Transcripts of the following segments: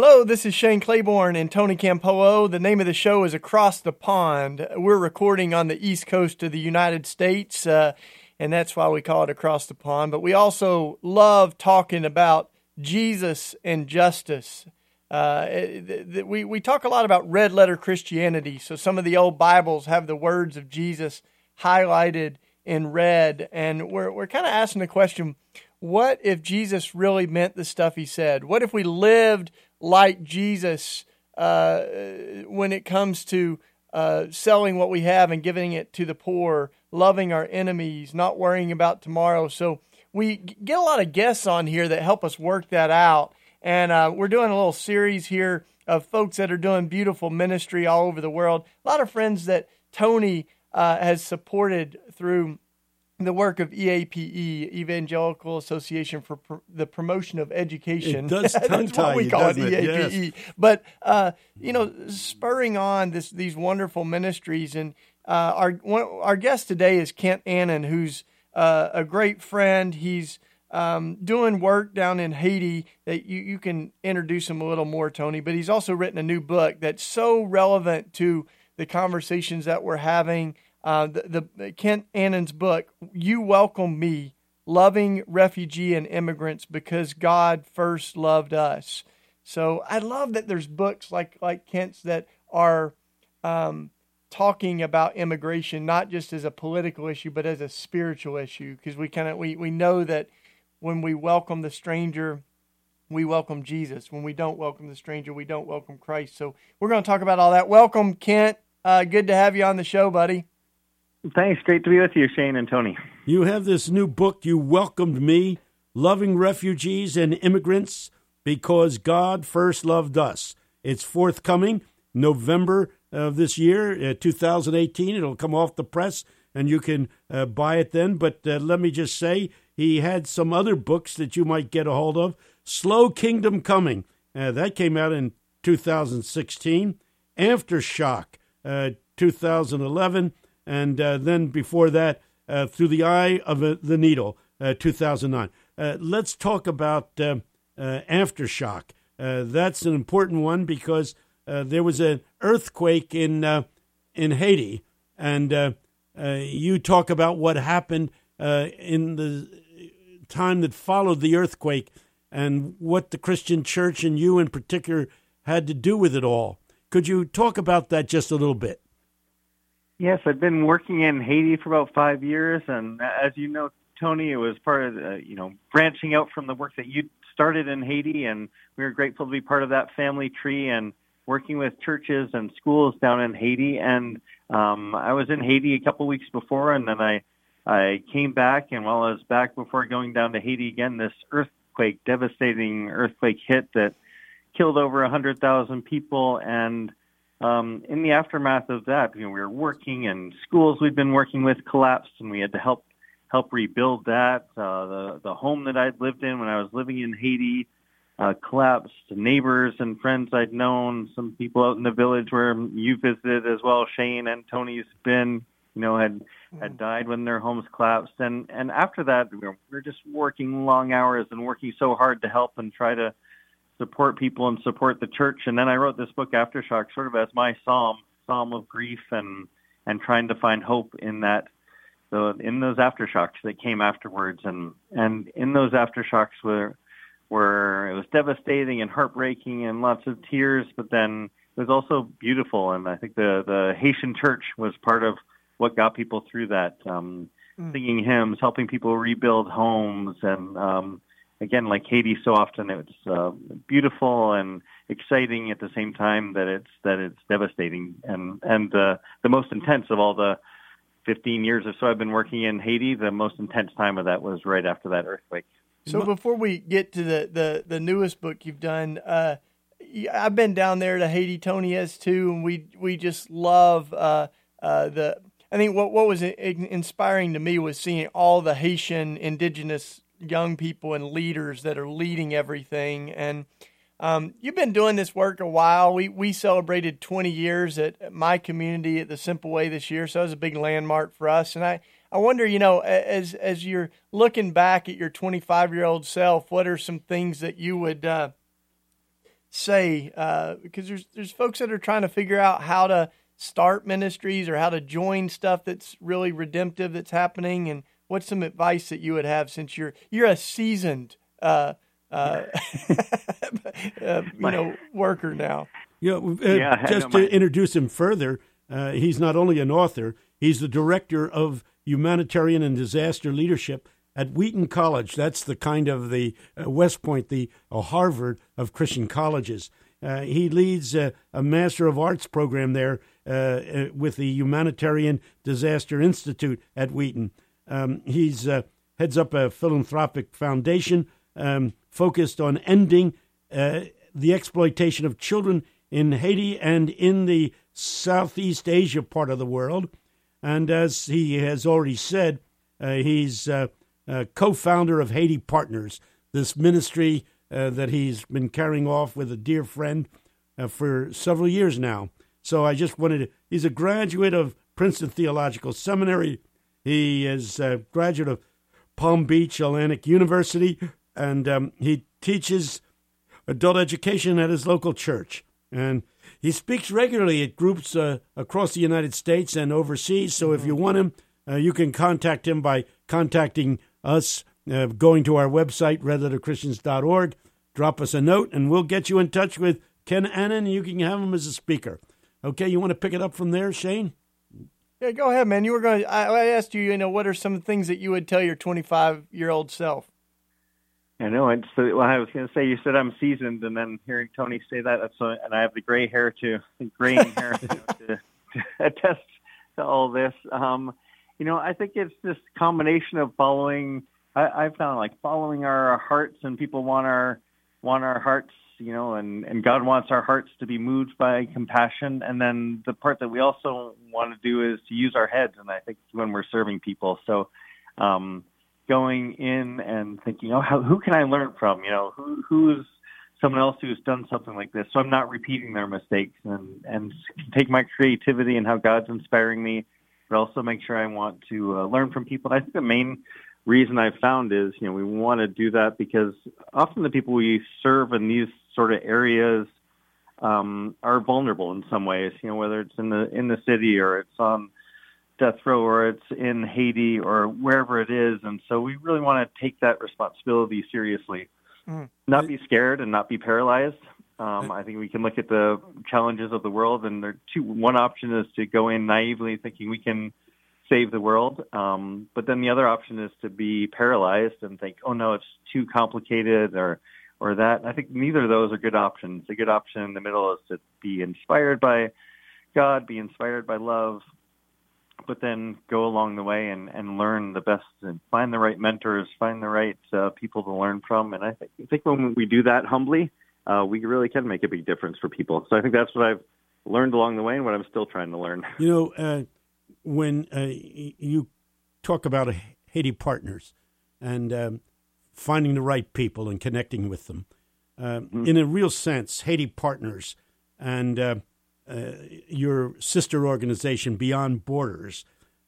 Hello, this is Shane Claiborne and Tony Campolo. The name of the show is Across the Pond. We're recording on the east coast of the United States, uh, and that's why we call it Across the Pond. But we also love talking about Jesus and justice. Uh, we, we talk a lot about red letter Christianity. So some of the old Bibles have the words of Jesus highlighted in red. And we're, we're kind of asking the question what if Jesus really meant the stuff he said? What if we lived like Jesus uh, when it comes to uh, selling what we have and giving it to the poor, loving our enemies, not worrying about tomorrow? So we get a lot of guests on here that help us work that out. And uh, we're doing a little series here of folks that are doing beautiful ministry all over the world. A lot of friends that Tony uh, has supported through the work of EAPE, Evangelical Association for Pro- the Promotion of Education. It does That's what we call it, it? EAPE. But uh, you know, spurring on this these wonderful ministries, and uh, our one, our guest today is Kent Annan, who's uh, a great friend. He's um, doing work down in Haiti that you, you can introduce him a little more, Tony. But he's also written a new book that's so relevant to the conversations that we're having. Uh, the, the Kent Annan's book, "You Welcome Me: Loving Refugee and Immigrants Because God First Loved Us." So I love that there's books like like Kent's that are um, talking about immigration not just as a political issue but as a spiritual issue. Because we kind of we, we know that when we welcome the stranger we welcome jesus. When we don't welcome the stranger we don't welcome christ. So we're going to talk about all that. Welcome kent. Uh, good to have you on the show buddy thanks great to be with you shane and tony You have this new book, You Welcomed Me Loving Refugees and Immigrants Because God First Loved Us. It's forthcoming November of this year, uh, 2018. It'll come off the press and you can uh, buy it then. But uh, let me just say, he had some other books that you might get a hold of. Slow Kingdom Coming. Uh, that came out in 2016. Aftershock, uh, 2011. And uh, then before that, uh, Through the Eye of uh, the Needle, uh, 2009. Uh, let's talk about uh, Aftershock. That's an important one because there was an earthquake in in Haiti, and you talk about what happened in the time that followed the earthquake and what the Christian church and you in particular had to do with it all. Could you talk about that just a little bit? Yes, I've been working in Haiti for about five years, and as you know, Tony, it was part of the, you know branching out from the work that you started in Haiti, and we were grateful to be part of that family tree and working with churches and schools down in Haiti. And um, I was in Haiti a couple weeks before, and then I I came back, and while I was back before going down to Haiti again, this earthquake, devastating earthquake hit that killed over a hundred thousand people and um, in the aftermath of that, you know, we were working and schools we'd been working with collapsed, and we had to help help rebuild that. Uh, the the home that I'd lived in when I was living in Haiti uh, collapsed. Neighbors and friends I'd known, some people out in the village where you visited as well, Shane and Tony's been, you know, had had died when their homes collapsed. And and after that, we were, we were just working long hours and working so hard to help and try to support people and support the church. And then I wrote this book, Aftershock, sort of as my psalm, psalm of grief and and trying to find hope in that, the in those aftershocks that came afterwards. And and in those aftershocks were where it was devastating and heartbreaking and lots of tears, but then it was also beautiful. And I think the the Haitian church was part of what got people through that. Um, Mm. Singing hymns, helping people rebuild homes, and um, again, like Haiti, so often it's uh, beautiful and exciting at the same time that it's that it's devastating. And and uh, the most intense of all the 15 years or so I've been working in Haiti, the most intense time of that was right after that earthquake. So before we get to the, the, the newest book you've done, uh, I've been down there to Haiti. Tony has too, and we we just love uh, uh, the. I think what what was inspiring to me was seeing all the Haitian indigenous young people and leaders that are leading everything. And um, you've been doing this work a while. We we celebrated 20 years at, my community at the Simple Way this year, so it was a big landmark for us. And I I wonder, you know, as as you're looking back at your 25 year old self, what are some things that you would uh, say? Uh, because there's there's folks that are trying to figure out how to start ministries or how to join stuff that's really redemptive that's happening. And what's some advice that you would have since you're you're a seasoned uh, uh, uh, you know worker now? Yeah, uh, yeah just to introduce him further, uh, he's not only an author, he's the director of humanitarian and disaster leadership at Wheaton College. That's the kind of the uh, West Point, the uh, Harvard of Christian colleges. Uh, he leads a Master of Arts program there uh, uh, with the Humanitarian Disaster Institute at Wheaton. Um, he's heads up a philanthropic foundation um, focused on ending the exploitation of children in Haiti and in the Southeast Asia part of the world. And as he has already said, uh, he's uh, uh, co founder of Haiti Partners, this ministry uh, that he's been carrying off with a dear friend uh, for several years now. So I just wanted to, he's a graduate of Princeton Theological Seminary. He is a graduate of Palm Beach Atlantic University, and um, he teaches adult education at his local church. And he speaks regularly at groups uh, across the United States and overseas. So if you want him, uh, you can contact him by contacting us, uh, going to our website, redletterchristians.org. Drop us a note, and we'll get you in touch with Ken Annan. You can have him as a speaker. Okay, you want to pick it up from there, Shane? Yeah, go ahead, man. You were going. I, I asked you, you know, what are some things that you would tell your 25 year old self? I know. It's well, I was going to say you said I'm seasoned, and then hearing Tony say that, that's a, and I have the gray hair to graying hair to, to attest to all this. Um, you know, I think it's this combination of following. I, I've found like following our hearts, and people want our want our hearts, you know, and and God wants our hearts to be moved by compassion. And then the part that we also want to do is to use our heads, and I think when we're serving people, so. Um, going in and thinking, oh, how, who can I learn from? You know, who who's someone else who's done something like this, so I'm not repeating their mistakes, and and take my creativity and how God's inspiring me, but also make sure I want to uh, learn from people. I think the main reason I've found is, you know, we want to do that because often the people we serve in these sort of areas um, are vulnerable in some ways. You know, whether it's in the in the city or it's on death row or it's in Haiti or wherever it is. And so we really want to take that responsibility seriously, mm. not be scared and not be paralyzed. Um, I think we can look at the challenges of the world, and there two. One option is to go in naively thinking we can save the world, um, but then the other option is to be paralyzed and think, "Oh no, it's too complicated," or or that. I think neither of those are good options. A good option in the middle is to be inspired by God, be inspired by love, but then go along the way and, and learn the best and find the right mentors, find the right uh, people to learn from. And I think, I think when we do that humbly, uh, we really can make a big difference for people. So I think that's what I've learned along the way and what I'm still trying to learn. You know, uh, when uh, you talk about Haiti partners and um, finding the right people and connecting with them, uh, mm-hmm. in a real sense, Haiti partners and uh, uh, your sister organization, Beyond Borders.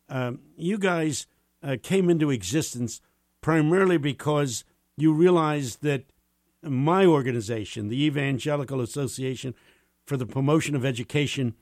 Um, you guys uh, came into existence primarily because you realized that my organization, the Evangelical Association for the Promotion of Education,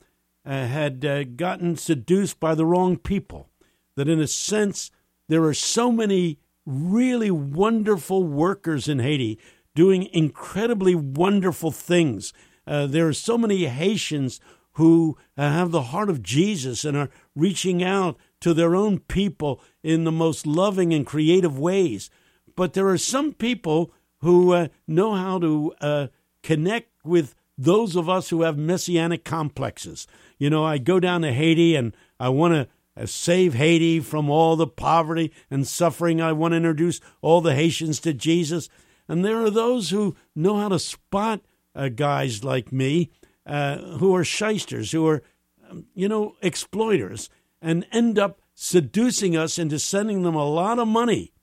had uh, gotten seduced by the wrong people. That, in a sense, there are so many really wonderful workers in Haiti doing incredibly wonderful things uh, there are so many Haitians who uh, have the heart of Jesus and are reaching out to their own people in the most loving and creative ways. But there are some people who uh, know how to uh, connect with those of us who have messianic complexes. You know, I go down to Haiti and I want to uh, save Haiti from all the poverty and suffering. I want to introduce all the Haitians to Jesus. And there are those who know how to spot uh, guys like me uh, who are shysters, who are, um, you know, exploiters, and end up seducing us into sending them a lot of money.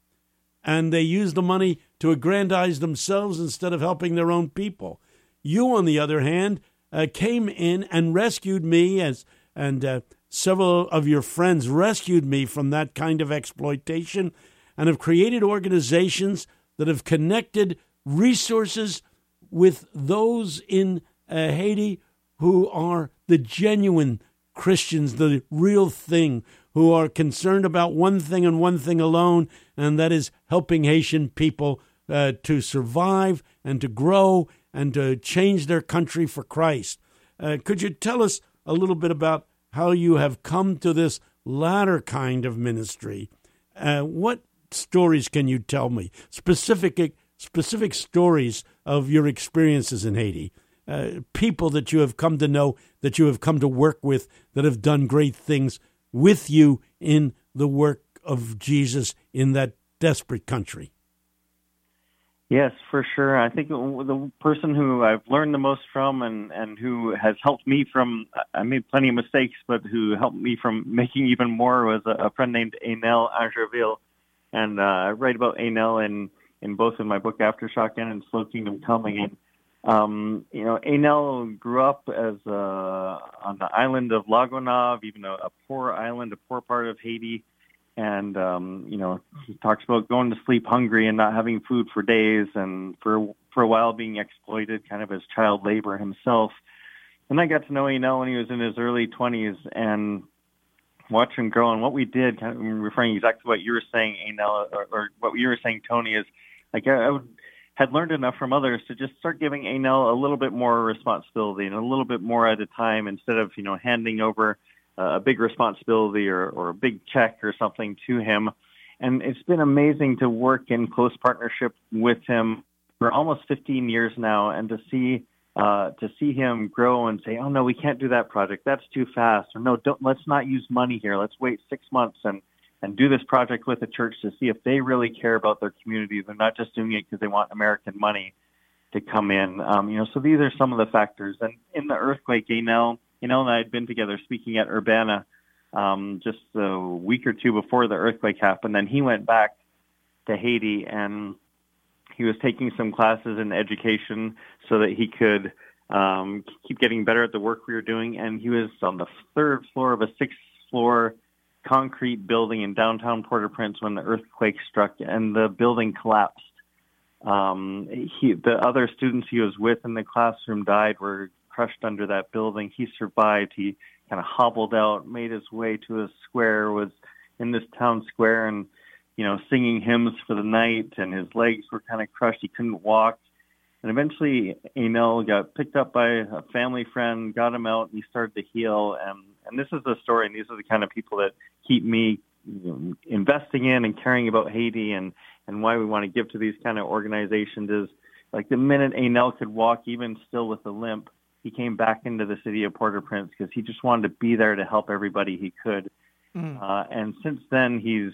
And they use the money to aggrandize themselves instead of helping their own people. You, on the other hand, uh, came in and rescued me, as and uh, several of your friends rescued me from that kind of exploitation, and have created organizations that have connected resources with those in uh, Haiti who are the genuine Christians, the real thing, who are concerned about one thing and one thing alone, and that is helping Haitian people uh, to survive and to grow and to change their country for Christ. Uh, could you tell us a little bit about how you have come to this latter kind of ministry? Uh, what stories can you tell me? Specific specific stories of your experiences in Haiti. Uh, people that you have come to know, that you have come to work with, that have done great things with you in the work of Jesus in that desperate country. Yes, for sure. I think the person who I've learned the most from and, and who has helped me from, I made plenty of mistakes, but who helped me from making even more was a, a friend named Enel Angerville. And uh, I write about Enel in, in both in my book Aftershock and in Slow Kingdom Coming. And, um, you know, Enel grew up as uh, on the island of La even a, a poor island, a poor part of Haiti and um, you know he talks about going to sleep hungry and not having food for days, and for for a while being exploited, kind of as child labor himself. And I got to know Enel when he was in his early 20s, and watch him grow. And what we did, kind of referring exactly to what you were saying, Enel, or, or what you were saying, Tony, is like I, I would, had learned enough from others to just start giving Enel a little bit more responsibility and a little bit more at a time instead of you know handing over a big responsibility or, or a big check or something to him. And it's been amazing to work in close partnership with him for almost 15 years now, and to see uh, to see him grow and say, "Oh no, we can't do that project. That's too fast." Or no, don't. Let's not use money here. Let's wait six months and and do this project with the church to see if they really care about their community. They're not just doing it because they want American money to come in. Um, you know, so these are some of the factors. And in the earthquake, Enel you know, and I had been together speaking at Urbana um, just a week or two before the earthquake happened. Then he went back to Haiti and he was taking some classes in education so that he could um, keep getting better at the work we were doing. And he was on the third floor of a sixth floor concrete building in downtown Port-au-Prince when the earthquake struck and the building collapsed. Um, he, the other students he was with in the classroom died were crushed under that building. He survived. He kind of hobbled out, made his way to a square, was in this town square and, you know, singing hymns for the night, and his legs were kind of crushed. He couldn't walk. And eventually, Enel got picked up by a family friend, got him out, and he started to heal. And, and this is the story, and these are the kind of people that keep me investing in and caring about Haiti and, and why we want to give to these kind of organizations is like the minute Enel could walk, even still with a limp, he came back into the city of Port-au-Prince because he just wanted to be there to help everybody he could. Mm. Uh, and since then, he's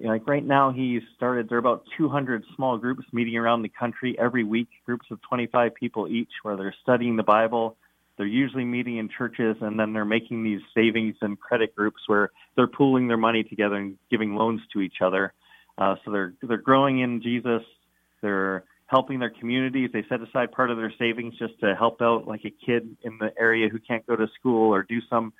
like right now he's started. There are about 200 small groups meeting around the country every week, groups of 25 people each, where they're studying the Bible. They're usually meeting in churches, and then they're making these savings and credit groups where they're pooling their money together and giving loans to each other. Uh, so they're they're growing in Jesus. They're helping their communities. They set aside part of their savings just to help out like a kid in the area who can't go to school or do some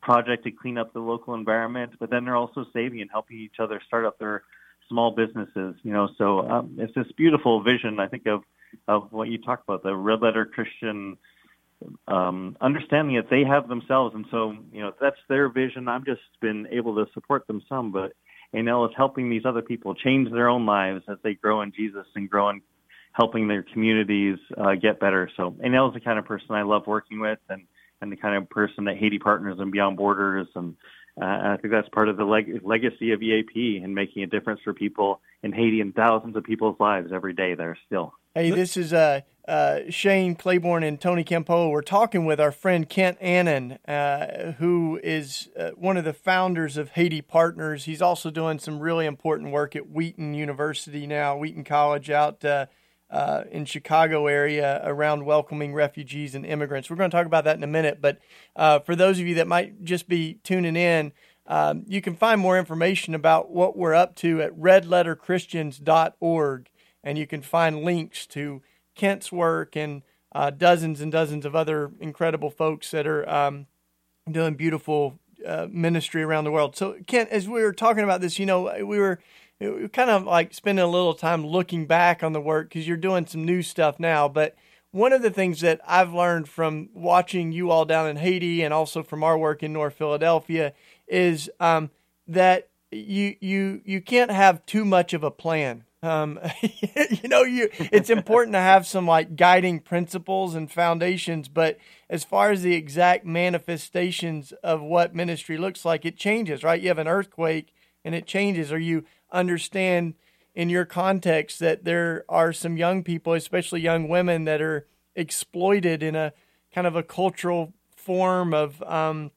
project to clean up the local environment. But then they're also saving and helping each other start up their small businesses. You know, so um, it's this beautiful vision I think of of what you talk about the red letter Christian um, understanding that they have themselves, and so you know that's their vision. I've just been able to support them some, but Enel is helping these other people change their own lives as they grow in Jesus and grow in helping their communities uh, get better. So Enel is the kind of person I love working with, and and the kind of person that Haiti Partners and Beyond Borders, and uh, I think that's part of the leg- legacy of EAP and making a difference for people in Haiti and thousands of people's lives every day there still. Hey, this is uh, uh, Shane Claiborne and Tony Campolo. We're talking with our friend Kent Annan, uh, who is uh, one of the founders of Haiti Partners. He's also doing some really important work at Wheaton University now, Wheaton College out uh, in Chicago area around welcoming refugees and immigrants. We're going to talk about that in a minute, but uh, for those of you that might just be tuning in, um, you can find more information about what we're up to at redletterchristians.org, and you can find links to Kent's work and uh, dozens and dozens of other incredible folks that are um, doing beautiful uh, ministry around the world. So, Kent, as we were talking about this, you know, we were kind of like spending a little time looking back on the work because you're doing some new stuff now. But one of the things that I've learned from watching you all down in Haiti and also from our work in North Philadelphia is um, that you you you can't have too much of a plan. Um, you know, you it's important to have some like guiding principles and foundations, but as far as the exact manifestations of what ministry looks like, it changes, right? You have an earthquake and it changes, or you understand in your context that there are some young people, especially young women, that are exploited in a kind of a cultural form of um,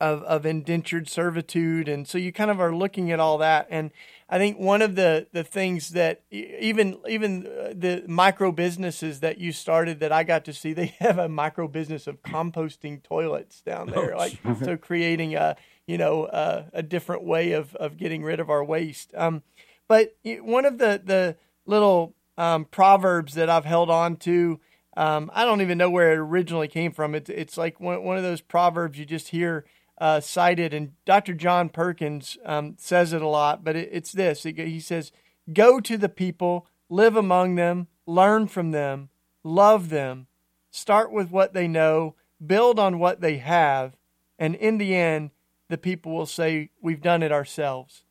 of, of indentured servitude, and so you kind of are looking at all that. And I think one of the the things that even even uh, the micro businesses that you started that I got to see, they have a micro business of composting toilets down there, like so creating a you know a, a different way of of getting rid of our waste. Um, but one of the the little um, proverbs that I've held on to, um, I don't even know where it originally came from. It's it's like one one of those proverbs you just hear uh, cited, and Dr. John Perkins um, says it a lot. But it, it's this: he says, "Go to the people, live among them, learn from them, love them, start with what they know, build on what they have, and in the end, the people will say, "We've done it ourselves."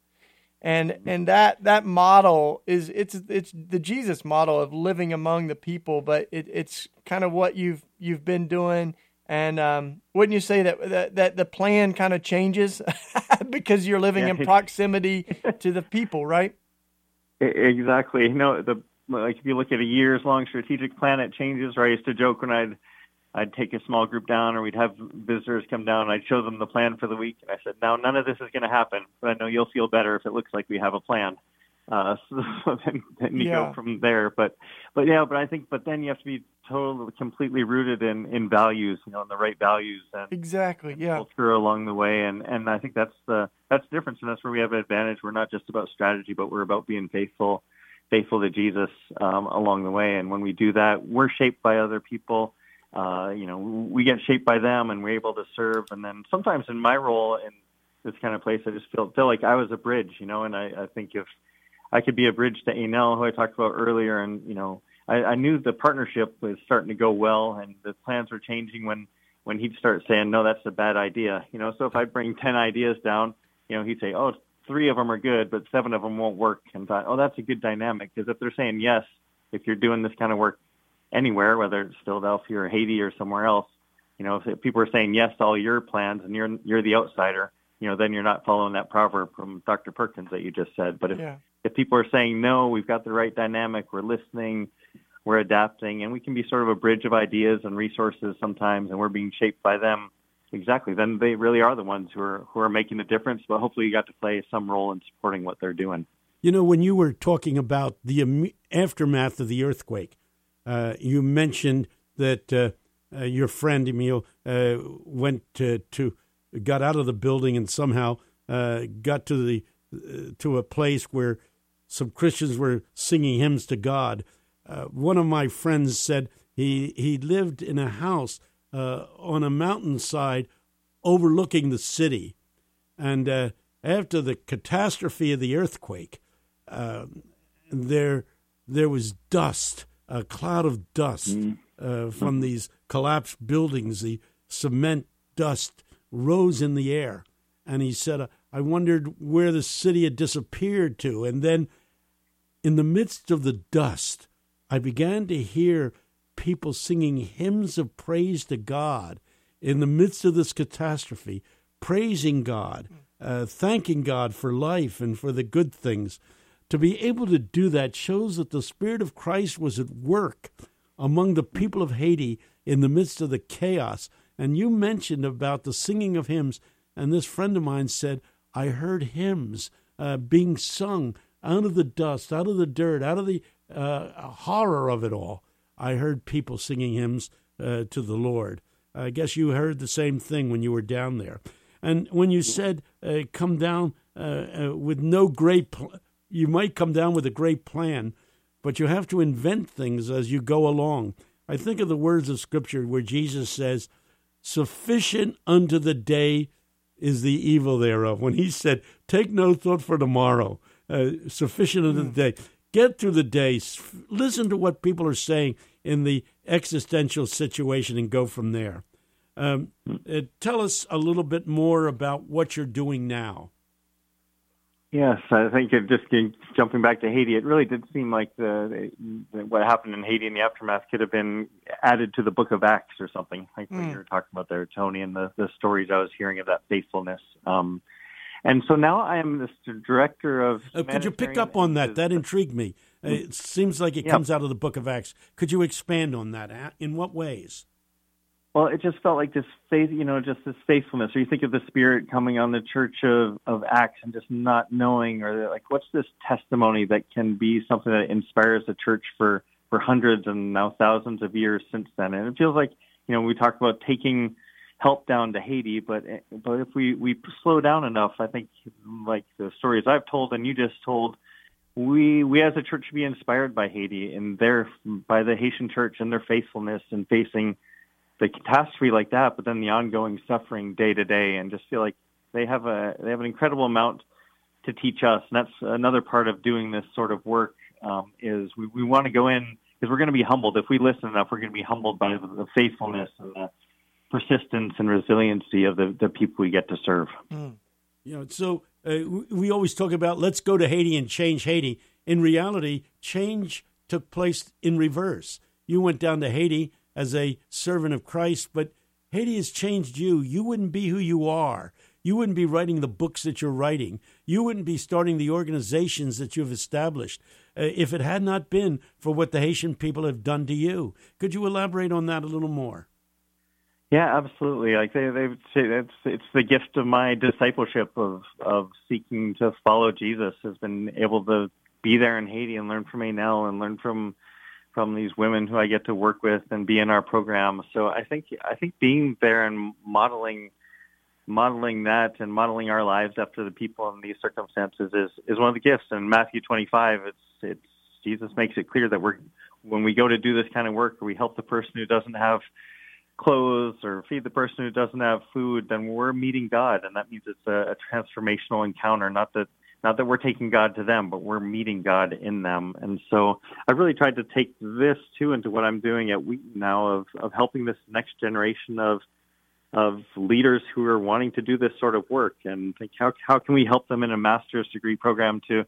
and and that that model is it's it's the Jesus model of living among the people, but it, it's kind of what you've you've been doing. And um, wouldn't you say that, that that the plan kind of changes because you're living yeah. in proximity to the people, right? Exactly. You know, the like if you look at a years long strategic plan, it changes. Right? I used to joke when I'd I'd take a small group down, or we'd have visitors come down. And I'd show them the plan for the week, and I said, "Now, none of this is going to happen, but I know you'll feel better if it looks like we have a plan." Uh, so then, then you yeah. go from there. But, but yeah, but I think, but then you have to be totally, completely rooted in in values, you know, in the right values and exactly, and yeah, culture along the way. And and I think that's the that's the difference, and that's where we have an advantage. We're not just about strategy, but we're about being faithful, faithful to Jesus um, along the way. And when we do that, we're shaped by other people uh, you know, we get shaped by them and we're able to serve. And then sometimes in my role in this kind of place, I just feel feel like I was a bridge, you know. And I, I think if I could be a bridge to Enel, who I talked about earlier, and you know, I, I knew the partnership was starting to go well, and the plans were changing when when he'd start saying, "No, that's a bad idea," you know. So if I bring ten ideas down, you know, he'd say, "Oh, three of them are good, but seven of them won't work." And thought, "Oh, that's a good dynamic," because if they're saying yes, if you're doing this kind of work anywhere, whether it's Philadelphia or Haiti or somewhere else, you know, if people are saying yes to all your plans and you're you're the outsider, you know, then you're not following that proverb from Dr. Perkins that you just said. But if yeah. if people are saying no, we've got the right dynamic, we're listening, we're adapting, and we can be sort of a bridge of ideas and resources sometimes, and we're being shaped by them. Exactly. Then they really are the ones who are who are making the difference. But hopefully, you got to play some role in supporting what they're doing. You know, when you were talking about the aftermath of the earthquake, you mentioned that uh, uh, your friend Emil uh, went to, to got out of the building and somehow uh, got to the to a place where some Christians were singing hymns to God. one of my friends said he he lived in a house on a mountainside overlooking the city, and after the catastrophe of the earthquake, there there was dust a cloud of dust mm. uh, from these collapsed buildings. The cement dust rose in the air. And he said, I wondered where the city had disappeared to. And then, in the midst of the dust, I began to hear people singing hymns of praise to God in the midst of this catastrophe, praising God, uh, thanking God for life and for the good things. To be able to do that shows that the Spirit of Christ was at work among the people of Haiti in the midst of the chaos. And you mentioned about the singing of hymns, and this friend of mine said, I heard hymns uh, being sung out of the dust, out of the dirt, out of the uh, horror of it all. I heard people singing hymns uh, to the Lord. I guess you heard the same thing when you were down there. And when you said, uh, come down uh, uh, with no great pl- you might come down with a great plan, but you have to invent things as you go along. I think of the words of Scripture where Jesus says, Sufficient unto the day is the evil thereof. When he said, Take no thought for tomorrow, uh, sufficient unto the day. Get through the day. Listen to what people are saying in the existential situation and go from there. Um, uh, tell us a little bit more about what you're doing now. Yes, I think it just jumping back to Haiti, it really did seem like the, the, what happened in Haiti in the aftermath could have been added to the Book of Acts or something like mm. what hmm. you were talking about there, Tony, and the, the stories I was hearing of that faithfulness. Um, and so now I am the director of. Uh, could you pick up on that? That intrigued me. It seems like it yep. comes out of the Book of Acts. Could you expand on that? In what ways? Well, it just felt like this faith, you know, just this faithfulness. Or you think of the Spirit coming on the Church of, of Acts and just not knowing, or like, what's this testimony that can be something that inspires the church for for hundreds and now thousands of years since then? And it feels like, you know, we talk about taking help down to Haiti, but but if we we slow down enough, I think, like the stories I've told and you just told, we we as a church should be inspired by Haiti and their by the Haitian church and their faithfulness in facing the catastrophe like that, but then the ongoing suffering day to day, and just feel like they have a they have an incredible amount to teach us. And that's another part of doing this sort of work um, is we, we want to go in because we're going to be humbled if we listen enough. We're going to be humbled by the, the faithfulness and the persistence and resiliency of the, the people we get to serve. Mm. You know, so uh, we always talk about let's go to Haiti and change Haiti. In reality, change took place in reverse. You went down to Haiti as a servant of Christ, but Haiti has changed you. You wouldn't be who you are. You wouldn't be writing the books that you're writing. You wouldn't be starting the organizations that you've established uh, if it had not been for what the Haitian people have done to you. Could you elaborate on that a little more? Yeah, absolutely. Like they they say it's it's the gift of my discipleship of of seeking to follow Jesus has been able to be there in Haiti and learn from Enel and learn from from these women who I get to work with and be in our program. So I think I think being there and modeling modeling that and modeling our lives after the people in these circumstances is is one of the gifts. And Matthew 25, it's it's Jesus makes it clear that we're when we go to do this kind of work, we help the person who doesn't have clothes or feed the person who doesn't have food, then we're meeting God, and that means it's a, a transformational encounter. Not that not that we're taking God to them, but we're meeting God in them. And so I've really tried to take this too into what I'm doing at Wheaton now of, of helping this next generation of of leaders who are wanting to do this sort of work and think how how can we help them in a master's degree program to,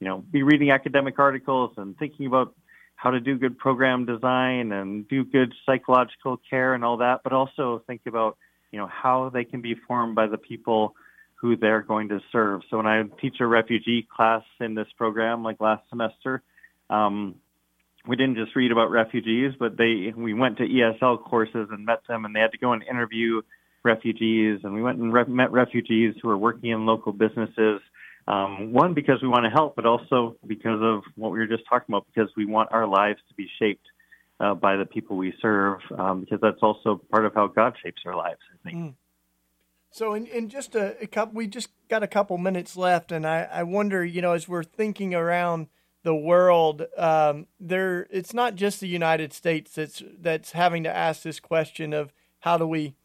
you know, be reading academic articles and thinking about how to do good program design and do good psychological care and all that, but also think about, you know, how they can be formed by the people who they're going to serve. So when I teach a refugee class in this program, like last semester, um, we didn't just read about refugees, but they we went to ESL courses and met them, and they had to go and interview refugees, and we went and re- met refugees who are working in local businesses. Um, one because we want to help, but also because of what we were just talking about, because we want our lives to be shaped uh, by the people we serve, um, because that's also part of how God shapes our lives. I think. Mm. So, in, in just a, a, couple, we just got a couple minutes left, and I, I wonder, you know, as we're thinking around the world, um, there, it's not just the United States that's that's having to ask this question of how do we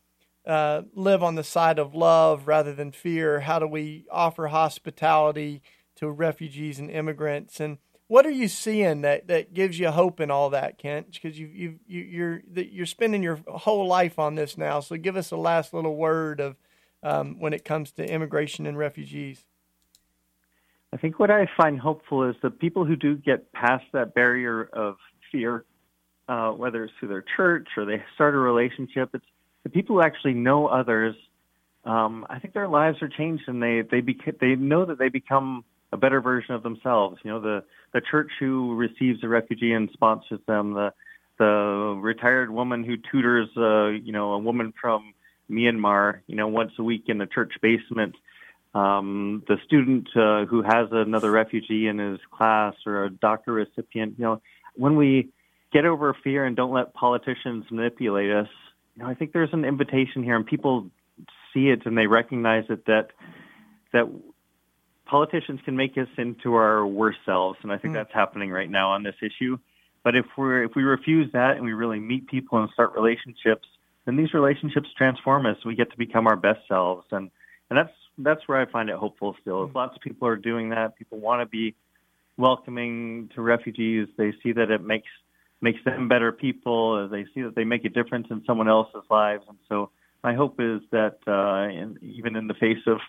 uh, live on the side of love rather than fear? How do we offer hospitality to refugees and immigrants? And what are you seeing that, that gives you hope in all that, Kent? Because you you you you're you're spending your whole life on this now. So give us a last little word of um, when it comes to immigration and refugees? I think what I find hopeful is the people who do get past that barrier of fear, uh, whether it's through their church or they start a relationship, it's the people who actually know others. Um, I think their lives are changed and they they beca- they know that they become a better version of themselves. You know, the the church who receives a refugee and sponsors them, the the retired woman who tutors, uh, you know, a woman from Myanmar, you know, once a week in the church basement. Um, the student uh, who has another refugee in his class or a doctor recipient, you know, when we get over fear and don't let politicians manipulate us, you know, I think there's an invitation here, and people see it and they recognize it that that politicians can make us into our worst selves, and I think mm. that's happening right now on this issue. But if we're if we refuse that and we really meet people and start relationships, then these relationships transform us. We get to become our best selves, and and that's that's where I find it hopeful. Still, if lots of people are doing that, people want to be welcoming to refugees. They see that it makes makes them better people. They see that they make a difference in someone else's lives, and so my hope is that uh, in, even in the face of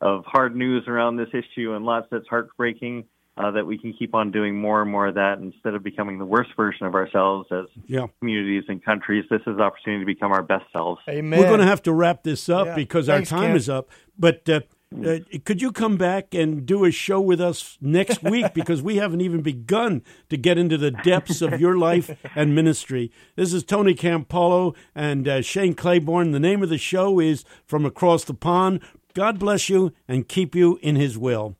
of hard news around this issue and lots that's heartbreaking, uh, that we can keep on doing more and more of that instead of becoming the worst version of ourselves as yeah. communities and countries. This is the opportunity to become our best selves. Amen. We're going to have to wrap this up Yeah. because Thanks, our time Ken. is up. But uh, uh, could you come back and do a show with us next week because we haven't even begun to get into the depths of your life and ministry. This is Tony Campolo and uh, Shane Claiborne. The name of the show is From Across the Pond. God bless you and keep you in His will.